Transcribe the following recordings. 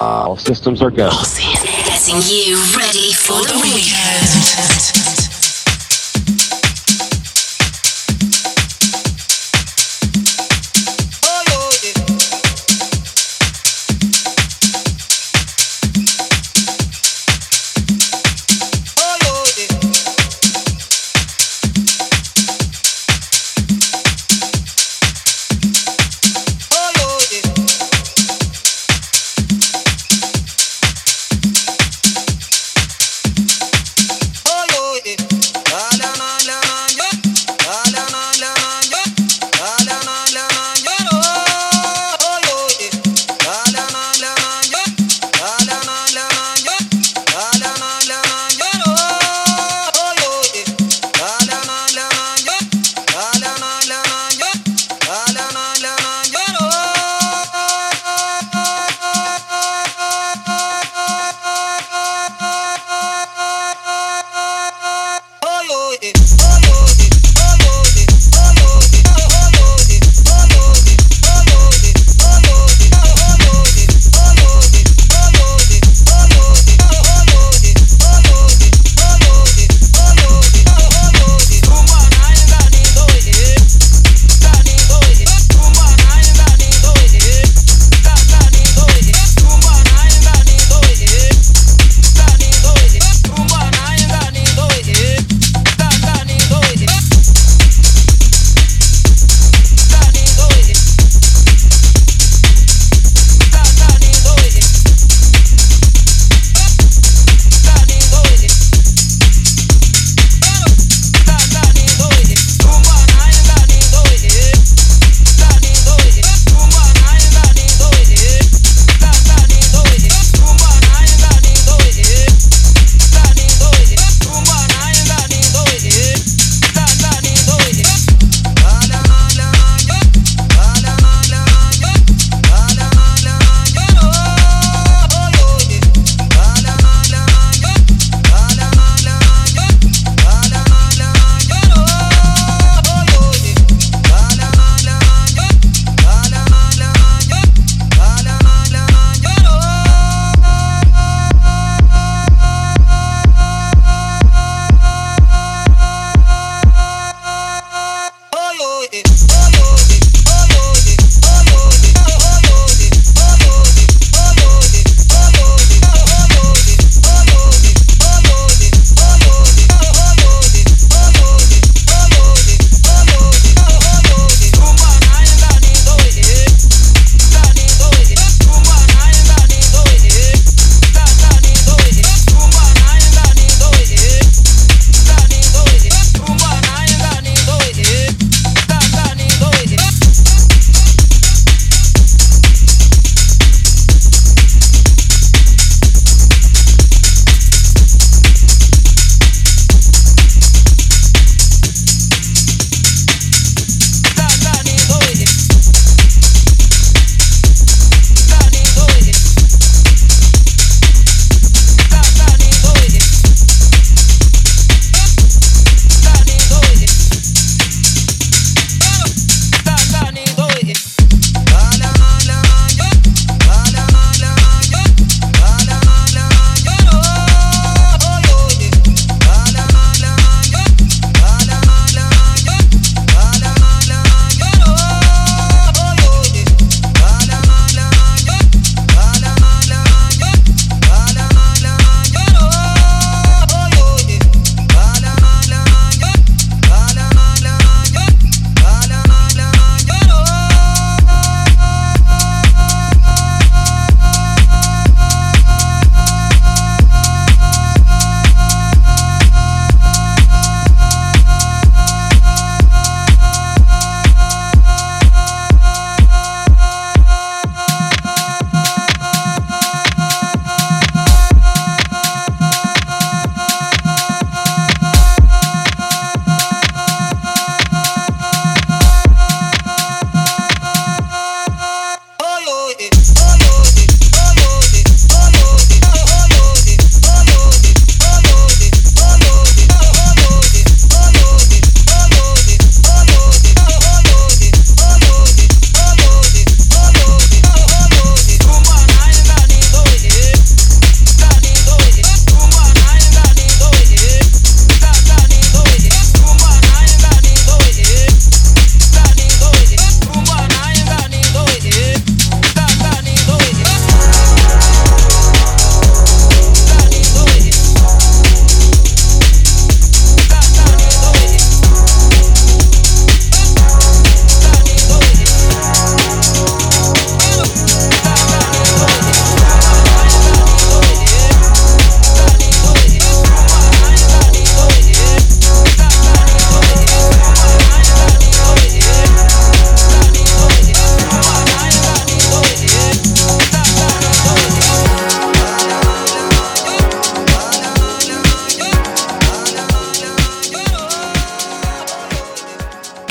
All systems are go. Getting you ready for the weekend.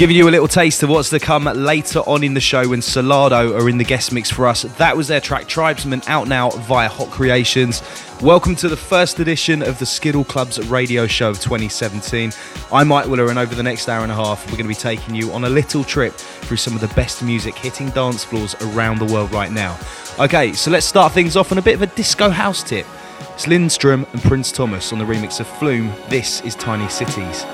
Giving you a little taste of what's to come later on in the show when Solardo are in the guest mix for us. That was their track Tribesman out now via Hot Creations. Welcome to the first edition of the Skiddle Club's radio show of 2017. I'm Mike Wooller, and over the next hour and a half, we're going to be taking you on a little trip through some of the best music hitting dance floors around the world right now. Okay, so let's start things off on a bit of a disco house tip. It's Lindstrom and Prins Thomas on the remix of Flume. This is Tiny Cities.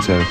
Streets at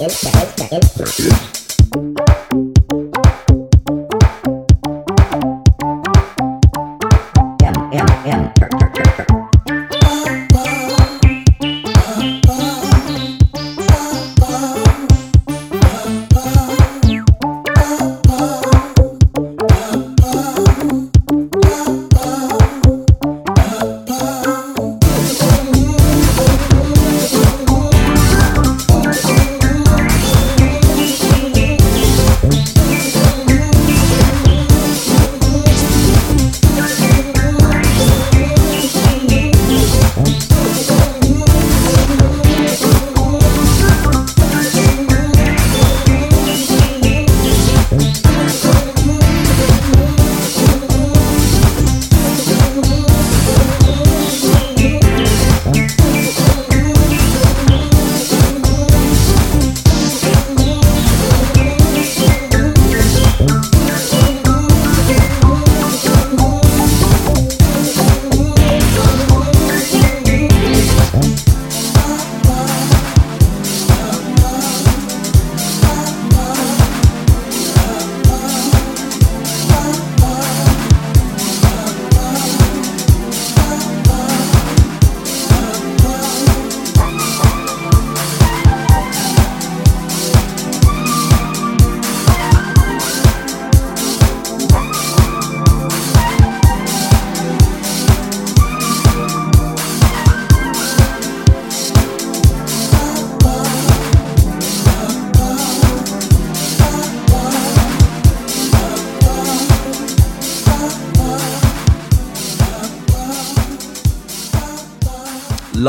extra, extra, extra, extra.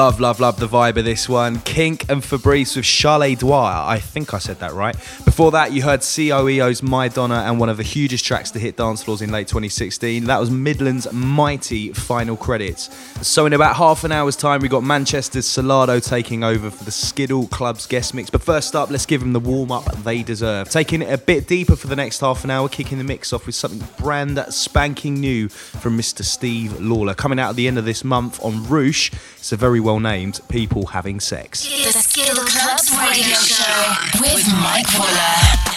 Love, love, love the vibe of this one. Kink and Fabrice with Charlie Dwyer. I think I said that right. Before that, you heard COEO's My Donna and one of the hugest tracks to hit dance floors in late 2016. That was Midland's Mighty Final Credits. So, in about half an hour's time, we've got Manchester's Solardo taking over for the Skiddle Club's guest mix. But first up, let's give them the warm up they deserve. Taking it a bit deeper for the next half an hour, kicking the mix off with something brand spanking new from Mr. Steve Lawler. Coming out at the end of this month on Roosh, it's a very well named People Having Sex. The Skiddle Clubs Radio Show with Mike Wooller.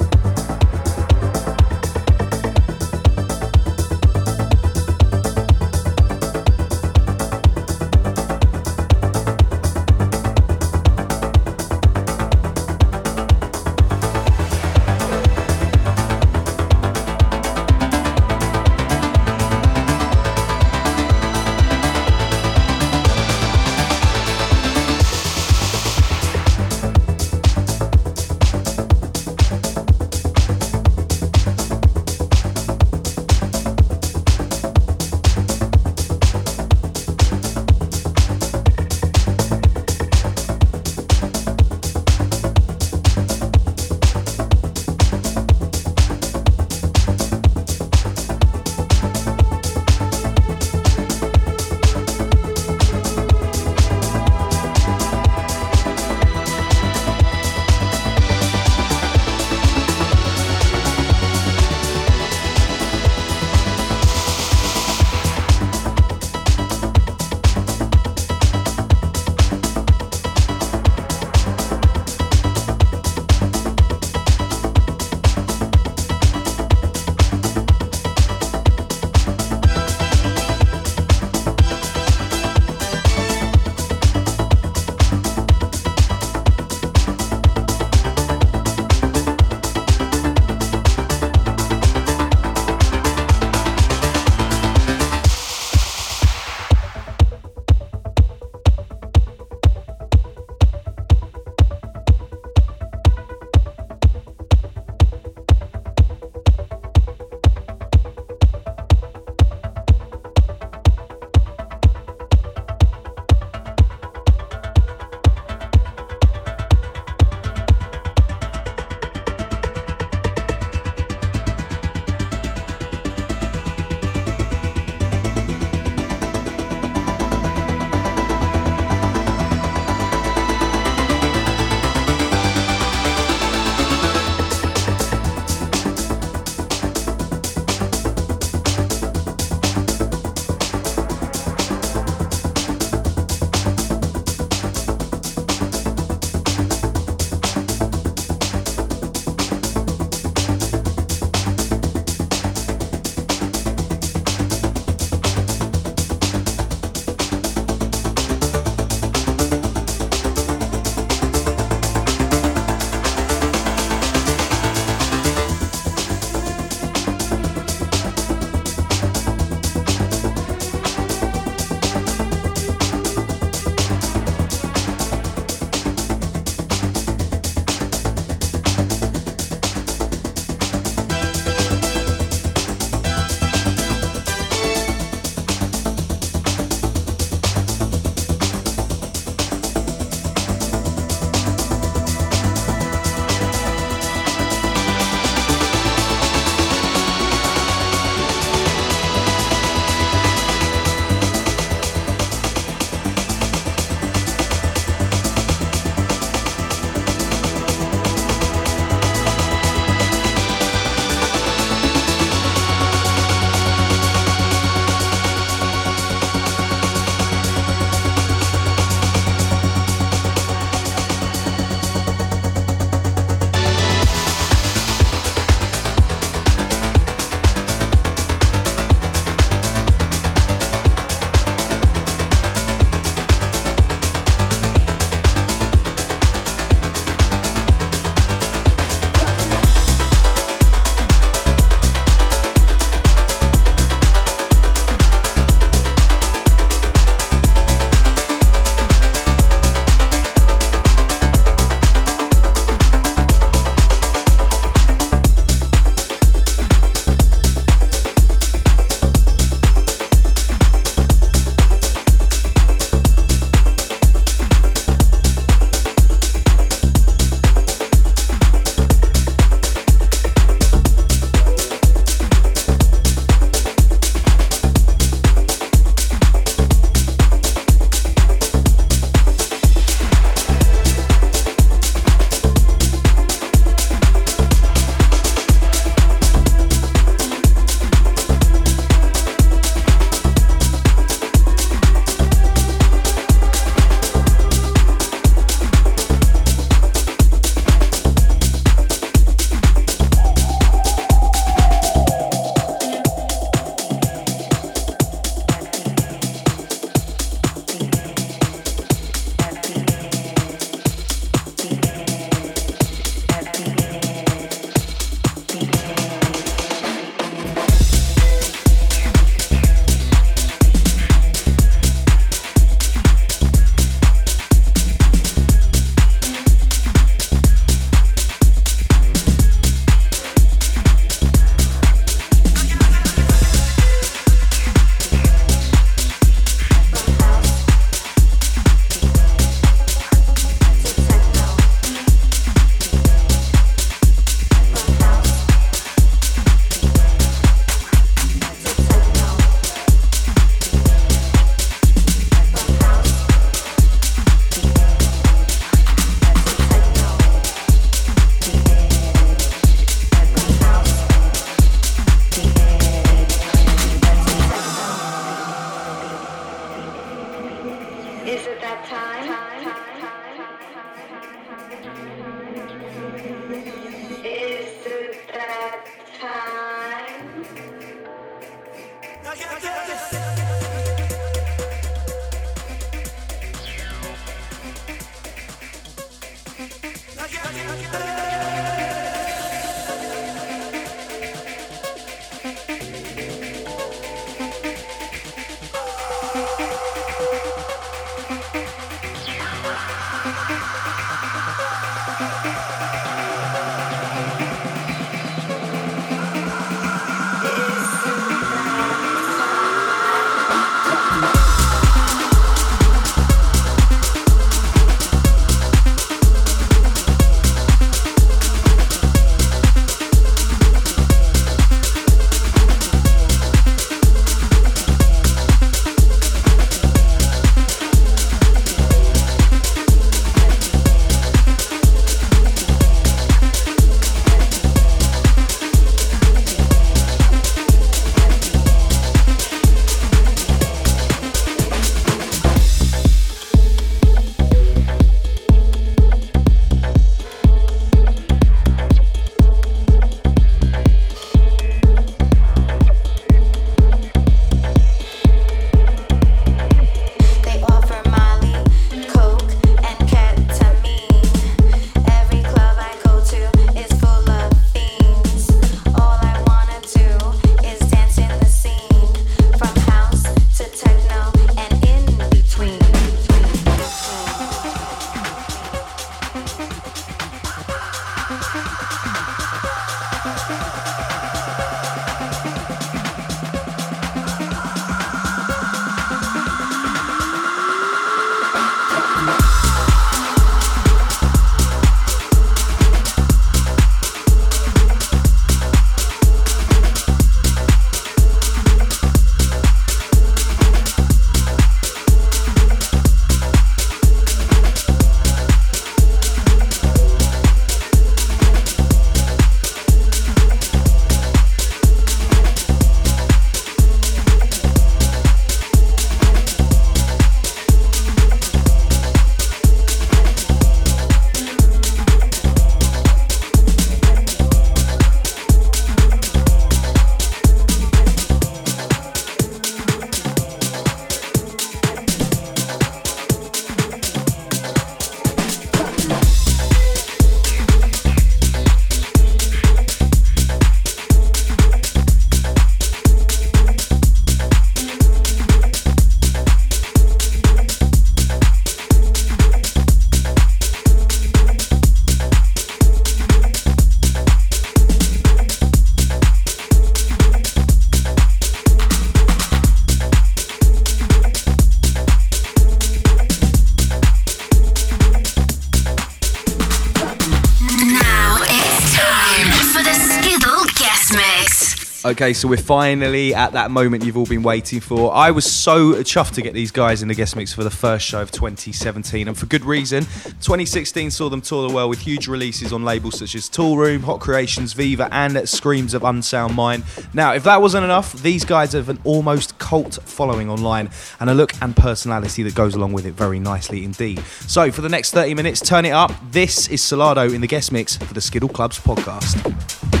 Okay, so we're finally at that moment you've all been waiting for. I was so chuffed to get these guys in the guest mix for the first show of 2017, and for good reason. 2016 saw them tour the world with huge releases on labels such as Toolroom, Hot Creations, Viva, and Screams of Unsound Mind. Now, if that wasn't enough, these guys have an almost cult following online and a look and personality that goes along with it very nicely indeed. So, for the next 30 minutes, turn it up. This is Solardo in the guest mix for the Skiddle Clubs podcast.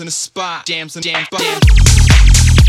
in a spot. Jams and jams. Jam.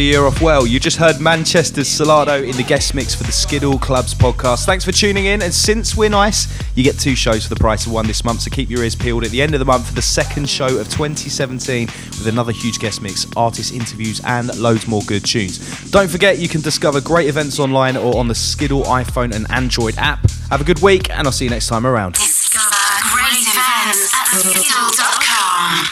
the year off well. You just heard Manchester's Solardo in the guest mix for the Skiddle Clubs podcast. Thanks for tuning in. And since we're nice, you get two shows for the price of one this month. So keep your ears peeled at the end of the month for the second show of 2017 with another huge guest mix, artist interviews, and loads more good tunes. Don't forget, you can discover great events online or on the Skiddle iPhone and Android app. Have a good week, and I'll see you next time around. Discover great events at skiddle.com.